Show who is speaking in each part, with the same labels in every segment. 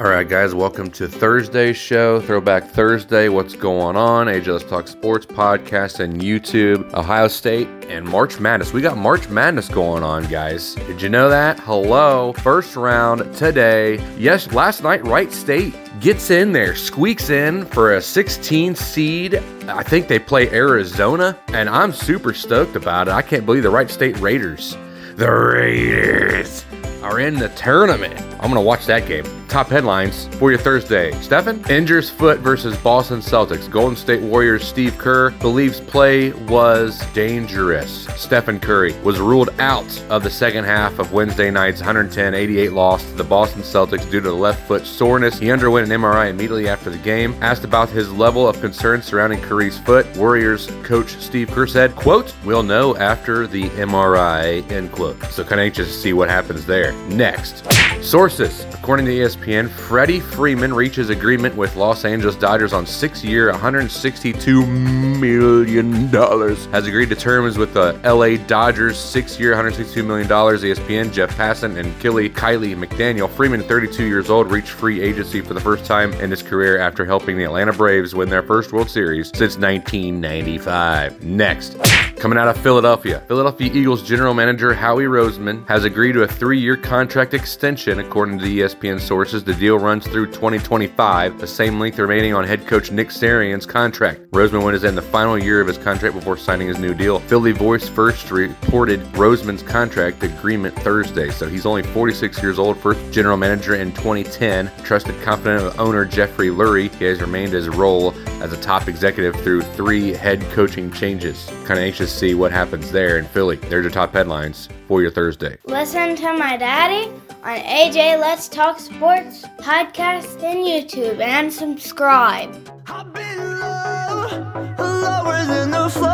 Speaker 1: All right, guys, welcome to Thursday's show, Throwback Thursday. What's going on? AJ Talk Sports podcast and YouTube, Ohio State, and March Madness. We got March Madness going on, guys. Did you know that? Hello. First round today. Yes, last night, Wright State gets in there, squeaks in for a 16 seed. I think they play Arizona, and I'm super stoked about it. I can't believe the Wright State Raiders. The Raiders are in the tournament. I'm going to watch that game. Top headlines for your Thursday. Stefan injures foot versus Boston Celtics. Golden State Warriors Steve Kerr believes play was dangerous. Stephen Curry was ruled out of the second half of Wednesday night's 110-88 loss to the Boston Celtics due to left foot soreness. He underwent an MRI immediately after the game. Asked about his level of concern surrounding Curry's foot, Warriors coach Steve Kerr said, quote, we'll know after the MRI, end quote. So kind of anxious to see what happens there. Next. Sources. According to ESPN, Freddie Freeman reaches agreement with Los Angeles Dodgers on six-year, $162 million. Has agreed to terms with the LA Dodgers, six-year, $162 million. ESPN, Jeff Passan and Killy Kiley McDaniel. Freeman, 32 years old, reached free agency for the first time in his career after helping the Atlanta Braves win their first World Series since 1995. Next. Coming out of Philadelphia, Philadelphia Eagles general manager Howie Roseman has agreed to a three year contract extension. According to the ESPN sources, the deal runs through 2025, the same length remaining on head coach Nick Sirianni's contract. Roseman went is in the final year of his contract before signing his new deal. Philly Voice first reported Roseman's contract agreement Thursday, so he's only 46 years old, first general manager in 2010. Trusted confidant of owner Jeffrey Lurie, he has remained his role as a top executive through three head coaching changes. Kind of anxious to see what happens there in Philly. There's your top headlines for your Thursday.
Speaker 2: Listen to my daddy on AJ Let's Talk Sports podcast and YouTube and subscribe.
Speaker 3: I've been low, lower than the floor.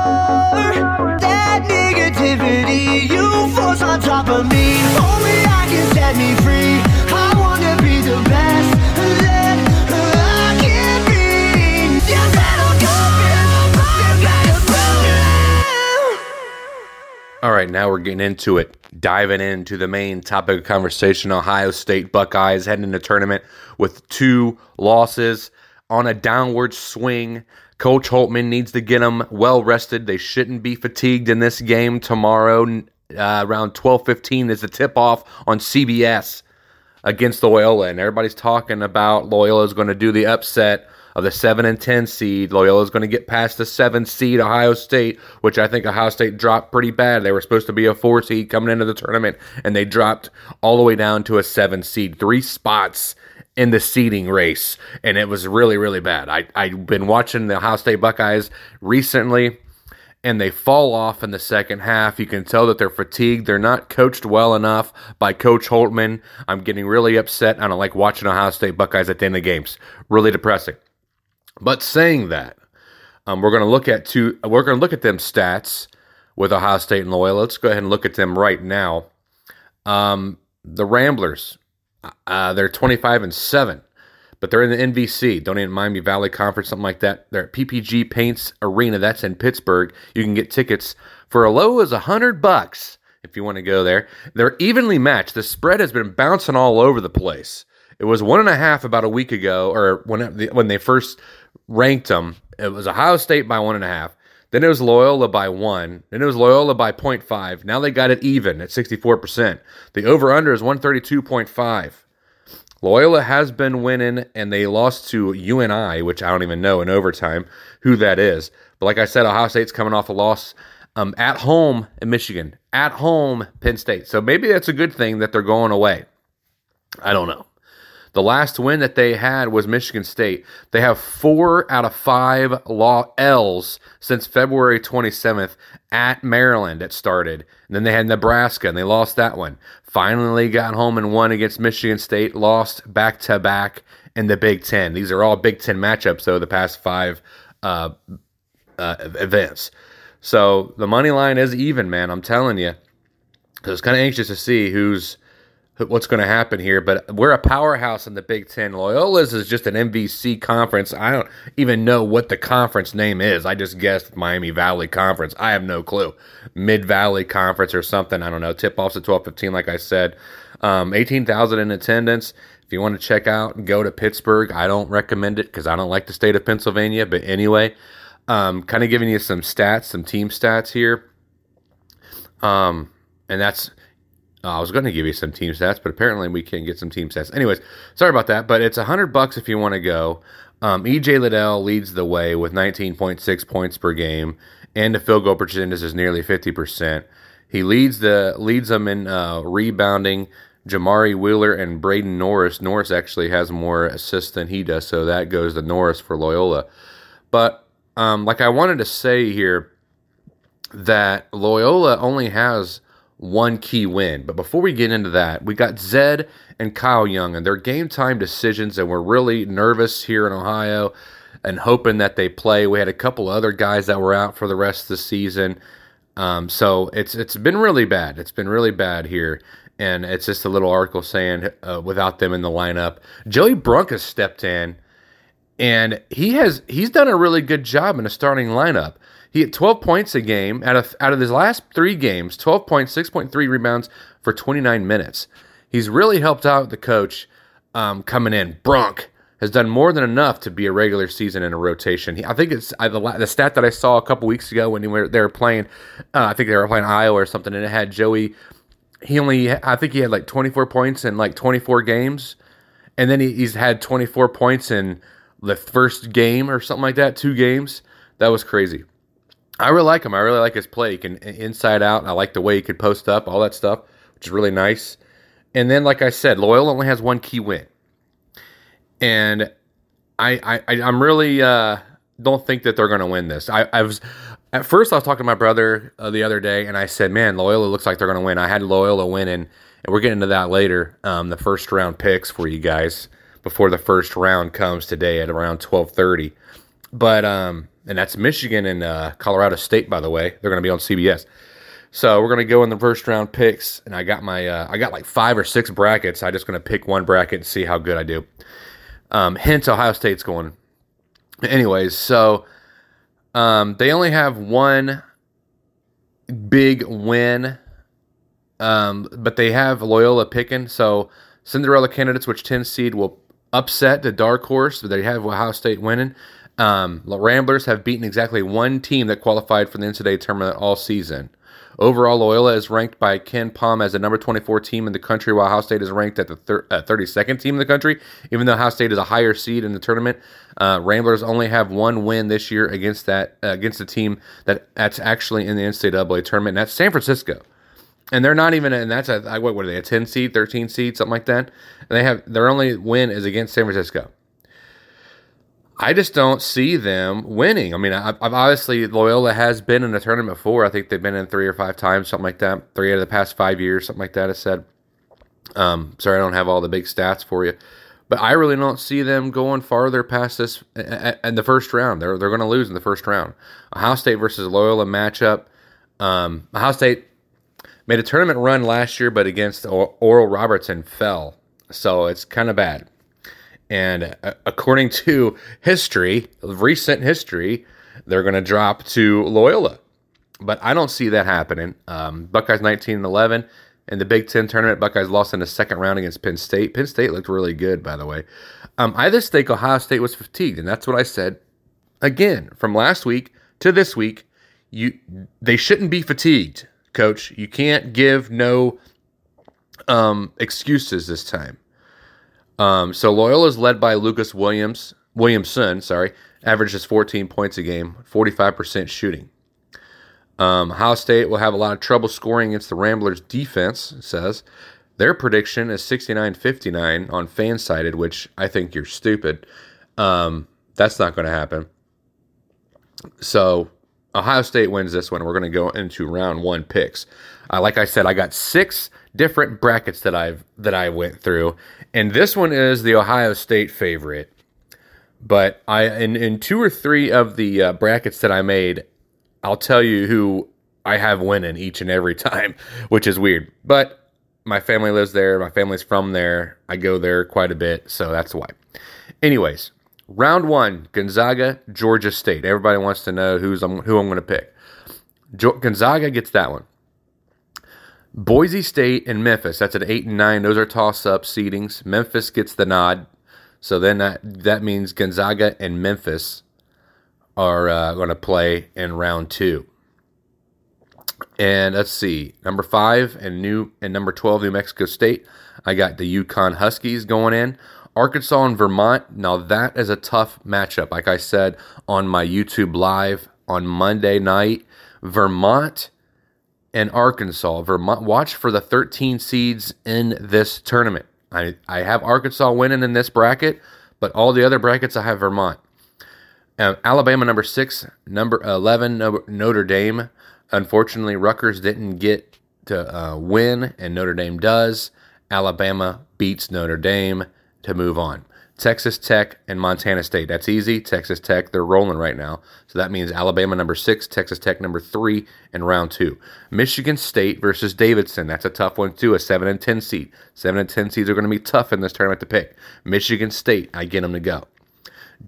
Speaker 3: That
Speaker 1: right, now we're getting into it. Diving into the main topic of conversation Ohio State Buckeyes heading into tournament with two losses on a downward swing. Coach Holtmann needs to get them well rested. They shouldn't be fatigued in this game tomorrow. Uh, around 12:15 is the tip off on CBS against Loyola, and everybody's talking about Loyola is going to do the upset of the seven and ten seed. Loyola is going to get past the seven seed Ohio State, which I think Ohio State dropped pretty bad. They were supposed to be a four seed coming into the tournament, and they dropped all the way down to a seven seed, three spots in the seeding race, and it was really really bad. I I've been watching the Ohio State Buckeyes recently and they fall off in the second half. You can tell that they're fatigued. They're not coached well enough by Coach Holtmann. I'm getting really upset. I don't like watching Ohio State Buckeyes at the end of games. Really depressing. But saying that, um, we're going to look at two. We're going to look at them stats with Ohio State and Loyola. Let's go ahead and look at them right now. Um, the Ramblers, uh, they're 25 and seven but they're in the MVC, don't Miami Valley Conference, something like that. They're at PPG Paints Arena. That's in Pittsburgh. You can get tickets for a low as a hundred bucks if you want to go there. They're evenly matched. The spread has been bouncing all over the place. It was one and a half about a week ago, or when when they first ranked them. It was Ohio State by one and a half. Then it was Loyola by one. Then it was Loyola by 0.5. Now they got it even at 64%. The over under is 132.5. Loyola has been winning, and they lost to UNI, which I don't even know in overtime who that is. But like I said, Ohio State's coming off a loss um, at home in Michigan, at home Penn State. So maybe that's a good thing that they're going away. I don't know. The last win that they had was Michigan State. They have four out of five law L's since February 27th at Maryland. It started. And then they had Nebraska and they lost that one. Finally got home and won against Michigan State, lost back to back in the Big Ten. These are all Big Ten matchups, though, the past five uh, uh, events. So the money line is even, man. I'm telling you. I was kind of anxious to see who's what's going to happen here. But we're a powerhouse in the Big Ten. Loyola's is just an MVC conference. I don't even know what the conference name is. I just guessed Miami Valley Conference. I have no clue. Mid Valley Conference or something. I don't know. Tip offs at twelve fifteen, like I said. Um, Eighteen thousand in attendance. If you want to check out, go to Pittsburgh. I don't recommend it because I don't like the state of Pennsylvania. But anyway, um, kind of giving you some stats, some team stats here. Um, and that's uh, I was going to give you some team stats, but apparently we can't get some team stats. Anyways, sorry about that. But it's a hundred bucks if you want to go. Um, EJ Liddell leads the way with 19.6 points per game, and the field goal percentage is nearly 50 percent. He leads the leads them in uh, rebounding. Jamari Wheeler and Braden Norris. Norris actually has more assists than he does, so that goes to Norris for Loyola. But um, like I wanted to say here, that Loyola only has one key win. But before we get into that, we got Zed and Kyle Young and their game time decisions, and we're really nervous here in Ohio and hoping that they play. We had a couple other guys that were out for the rest of the season. Um, so it's it's been really bad. It's been really bad here, and it's just a little article saying uh, without them in the lineup, Joey Brunk has stepped in, and he has he's done a really good job in a starting lineup. He had 12 points a game out of out of his last three games, 12 points, 6.3 rebounds for 29 minutes. He's really helped out the coach um, coming in. Brunk has done more than enough to be a regular season in a rotation. He, I think it's I, the, the stat that I saw a couple weeks ago when they were, they were playing. Uh, I think they were playing Iowa or something, and it had Joey. He only I think he had like 24 points in like 24 games, and then he, he's had 24 points in the first game or something like that, two games. That was crazy. I really like him. I really like his play. He can inside out. I like the way he could post up, all that stuff, which is really nice. And then, like I said, Loyola only has one key win, and I, I, I'm really uh, don't think that they're going to win this. I, I was at first I was talking to my brother uh, the other day, and I said, "Man, Loyola looks like they're going to win." I had Loyola winning, and we're getting to that later. Um, the first round picks for you guys before the first round comes today at around twelve thirty. But um, and that's Michigan and uh, Colorado State, by the way. They're going to be on CBS. So we're going to go in the first round picks, and I got my uh, I got like five or six brackets. I'm just going to pick one bracket and see how good I do. Um, hence, Ohio State's going. Anyways, so um, they only have one big win, um, but they have Loyola picking. So Cinderella candidates, which 10 seed will upset the dark horse, but they have Ohio State winning. Um, the Ramblers have beaten exactly one team that qualified for the NCAA tournament all season. Overall, Loyola is ranked by KenPom as the number 24 team in the country, while Ohio State is ranked at the thir- uh, 32nd team in the country. Even though Ohio State is a higher seed in the tournament, uh, Ramblers only have one win this year against that uh, against a team that that's actually in the NCAA tournament. And that's San Francisco, and they're not even. And that's a what, what are they? A 10 seed, 13 seed, something like that. And they have their only win is against San Francisco. I just don't see them winning. I mean, I've, obviously Loyola has been in a tournament before. I think they've been in three or five times, something like that. Three out of the past five years, something like that. I said. Um, sorry, I don't have all the big stats for you, but I really don't see them going farther past this in the first round. They're they're going to lose in the first round. Ohio State versus Loyola matchup. Um, Ohio State made a tournament run last year, but against Oral Robertson fell, so it's kind of bad. And uh, according to history, recent history, they're going to drop to Loyola. But I don't see that happening. Um, Buckeyes 19 and 11 in the Big Ten tournament. Buckeyes lost in the second round against Penn State. Penn State looked really good, by the way. Um, I just think Ohio State was fatigued, and that's what I said again from last week to this week. You they shouldn't be fatigued, Coach. You can't give no um, excuses this time. Um, so Loyola is led by Lucas Williams, Williamson, sorry, averages 14 points a game, 45% shooting. Um, Ohio State will have a lot of trouble scoring against the Ramblers' defense, says. Their prediction is 69 59 on FanSided, which I think you're stupid. Um, that's not going to happen. So Ohio State wins this one. We're going to go into round one picks. Uh, like I said, I got six different brackets that I've that I went through, and this one is the Ohio State favorite. But I in in two or three of the uh, brackets that I made, I'll tell you who I have winning each and every time, which is weird. But my family lives there. My family's from there. I go there quite a bit, so that's why. Anyways, round one: Gonzaga, Georgia State. Everybody wants to know who's who I'm going to pick. Gonzaga gets that one. Boise State and Memphis. That's at eight and nine. Those are toss-up seedings. Memphis gets the nod, so then that that means Gonzaga and Memphis are uh, going to play in round two. And let's see, number five and new and number twelve, New Mexico State. I got the UConn Huskies going in. Arkansas and Vermont. Now that is a tough matchup. Like I said on my YouTube live on Monday night, Vermont and Arkansas. Vermont. Watch for the 13 seeds in this tournament. I I have Arkansas winning in this bracket, but all the other brackets I have Vermont. Uh, Alabama number six, number eleven Notre Dame. Unfortunately, Rutgers didn't get to uh, win, and Notre Dame does. Alabama beats Notre Dame to move on. Texas Tech and Montana State. That's easy. Texas Tech, they're rolling right now. So that means Alabama number six, Texas Tech number three in round two. Michigan State versus Davidson. That's a tough one too. A seven and ten seed. Seven and ten seeds are going to be tough in this tournament to pick. Michigan State, I get them to go.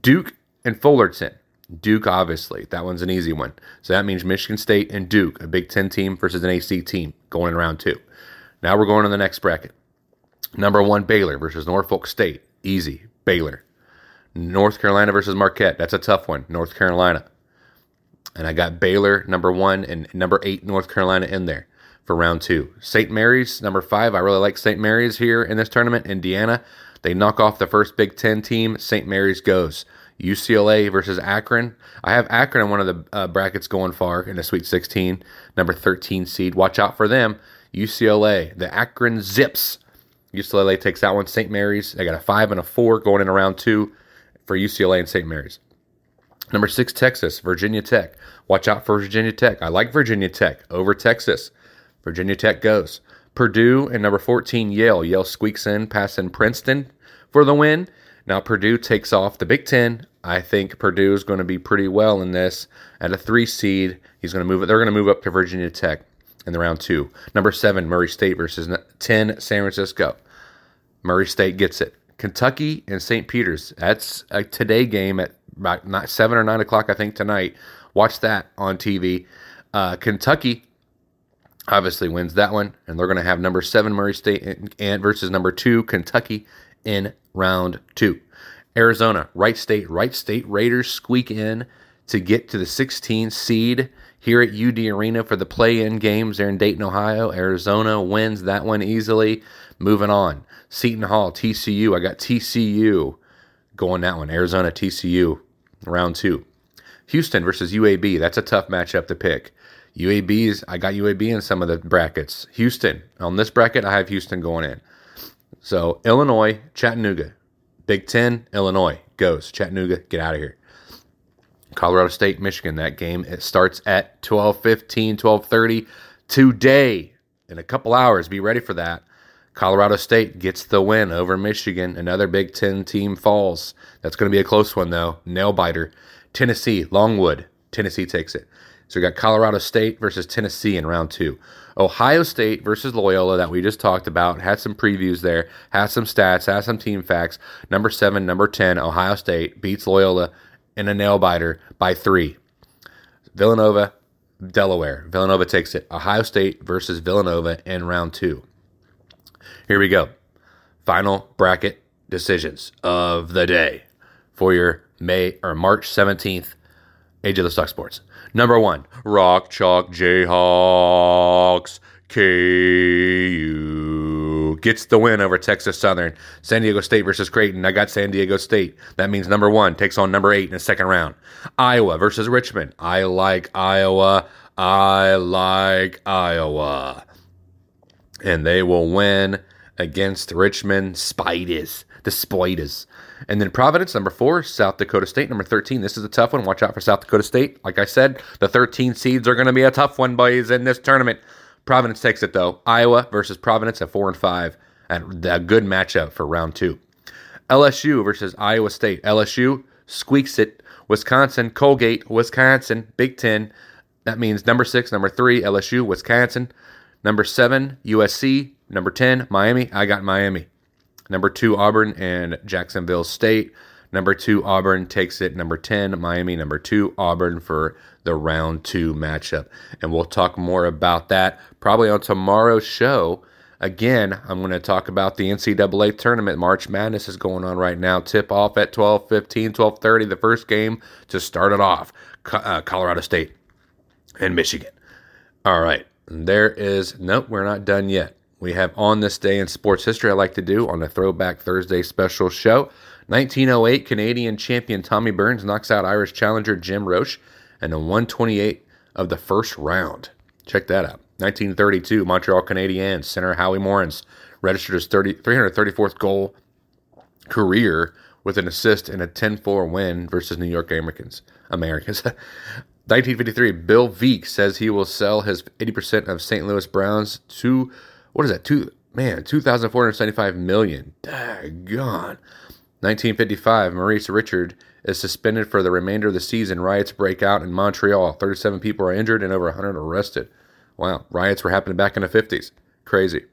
Speaker 1: Duke and Fullerton. Duke, obviously. That one's an easy one. So that means Michigan State and Duke, a Big Ten team versus an AC team, going in round two. Now we're going to the next bracket. Number one, Baylor versus Norfolk State. Easy. Baylor. North Carolina versus Marquette. That's a tough one. North Carolina. And I got Baylor, number one, and number eight, North Carolina in there for round two. St. Mary's, number five. I really like St. Mary's here in this tournament. Indiana. They knock off the first Big Ten team. St. Mary's goes. UCLA versus Akron. I have Akron in one of the uh, brackets going far in the Sweet 16, number 13 seed. Watch out for them. UCLA, the Akron Zips. UCLA takes that one. St. Mary's, they got a five and a four going in around two for UCLA and St. Mary's. Number six, Texas, Virginia Tech. Watch out for Virginia Tech. I like Virginia Tech over Texas. Virginia Tech goes. Purdue and number 14, Yale. Yale squeaks in, passing Princeton for the win. Now Purdue takes off the Big Ten. I think Purdue is going to be pretty well in this at a three seed. He's going to move. They're going to move up to Virginia Tech in the round two. Number seven, Murray State versus ten, San Francisco. Murray State gets it. Kentucky and St. Peter's. That's a today game at about seven or nine o'clock, I think tonight. Watch that on TV. Uh, Kentucky obviously wins that one, and they're going to have number seven Murray State and, and versus number two Kentucky in round two. Arizona, Wright State, Wright State Raiders squeak in to get to the 16 seed here at UD Arena for the play-in games there in Dayton, Ohio. Arizona wins that one easily. Moving on, Seton Hall, TCU. I got TCU going that one. Arizona, TCU, round two. Houston versus UAB. That's a tough matchup to pick. UAB's. I got UAB in some of the brackets. Houston on this bracket, I have Houston going in. So Illinois, Chattanooga, Big Ten, Illinois goes. Chattanooga, get out of here. Colorado State, Michigan. That game it starts at 12:15, 12:30 today. In a couple hours, be ready for that. Colorado State gets the win over Michigan. Another Big Ten team falls. That's going to be a close one, though. Nail biter. Tennessee, Longwood. Tennessee takes it. So we got Colorado State versus Tennessee in round two. Ohio State versus Loyola that we just talked about. Had some previews there, had some stats, had some team facts. Number seven, number 10, Ohio State beats Loyola in a nail biter by three. Villanova, Delaware. Villanova takes it. Ohio State versus Villanova in round two. Here we go. Final bracket decisions of the day for your May or March 17th Age of the Stock Sports. Number one, Rock Chalk Jayhawks. KU gets the win over Texas Southern. San Diego State versus Creighton. I got San Diego State. That means number one takes on number eight in the second round. Iowa versus Richmond. I like Iowa. I like Iowa. And they will win against Richmond Spiders. The Spiders. And then Providence, number four, South Dakota State, number 13. This is a tough one. Watch out for South Dakota State. Like I said, the 13 seeds are going to be a tough one, boys, in this tournament. Providence takes it, though. Iowa versus Providence at four and five. And a good matchup for round two. LSU versus Iowa State. LSU squeaks it. Wisconsin, Colgate, Wisconsin, Big Ten. That means number six, number three, LSU, Wisconsin. Number seven, USC. Number 10, Miami. I got Miami. Number two, Auburn and Jacksonville State. Number two, Auburn takes it. Number 10, Miami. Number two, Auburn for the round two matchup. And we'll talk more about that probably on tomorrow's show. Again, I'm going to talk about the NCAA tournament. March Madness is going on right now. Tip off at 12 15, 12 30, the first game to start it off. Uh, Colorado State and Michigan. All right. There is, nope, we're not done yet. We have On This Day in Sports History I like to do on a Throwback Thursday special show. 1908 Canadian champion Tommy Burns knocks out Irish challenger Jim Roche in a 128 of the first round. Check that out. 1932 Montreal Canadiens center Howie Morenz registered his 30, 334th goal career with an assist in a 10-4 win versus New York Americans. Americans. 1953 Bill Veeck says he will sell his 80% of St. Louis Browns to what is that? Two man, 2,475 million. Daggone. 1955, Maurice Richard is suspended for the remainder of the season. Riots break out in Montreal. 37 people are injured and over 100 arrested. Wow, riots were happening back in the 50s. Crazy.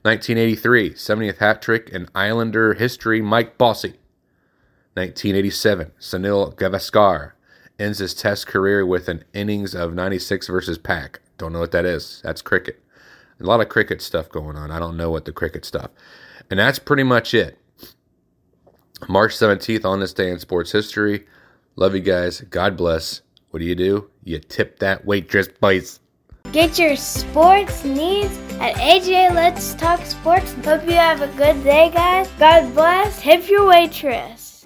Speaker 1: 1983, 70th hat trick in Islander history, Mike Bossy. 1987, Sunil Gavaskar ends his test career with an innings of 96 versus Pack. Don't know what that is. That's cricket. A lot of cricket stuff going on. I don't know what the cricket stuff. And that's pretty much it. March 17th on this day in sports history. Love you guys. God bless. What do you do? You tip that waitress, boys.
Speaker 2: Get your sports needs at AJ Let's Talk Sports. Hope you have a good day, guys. God bless. Tip your waitress.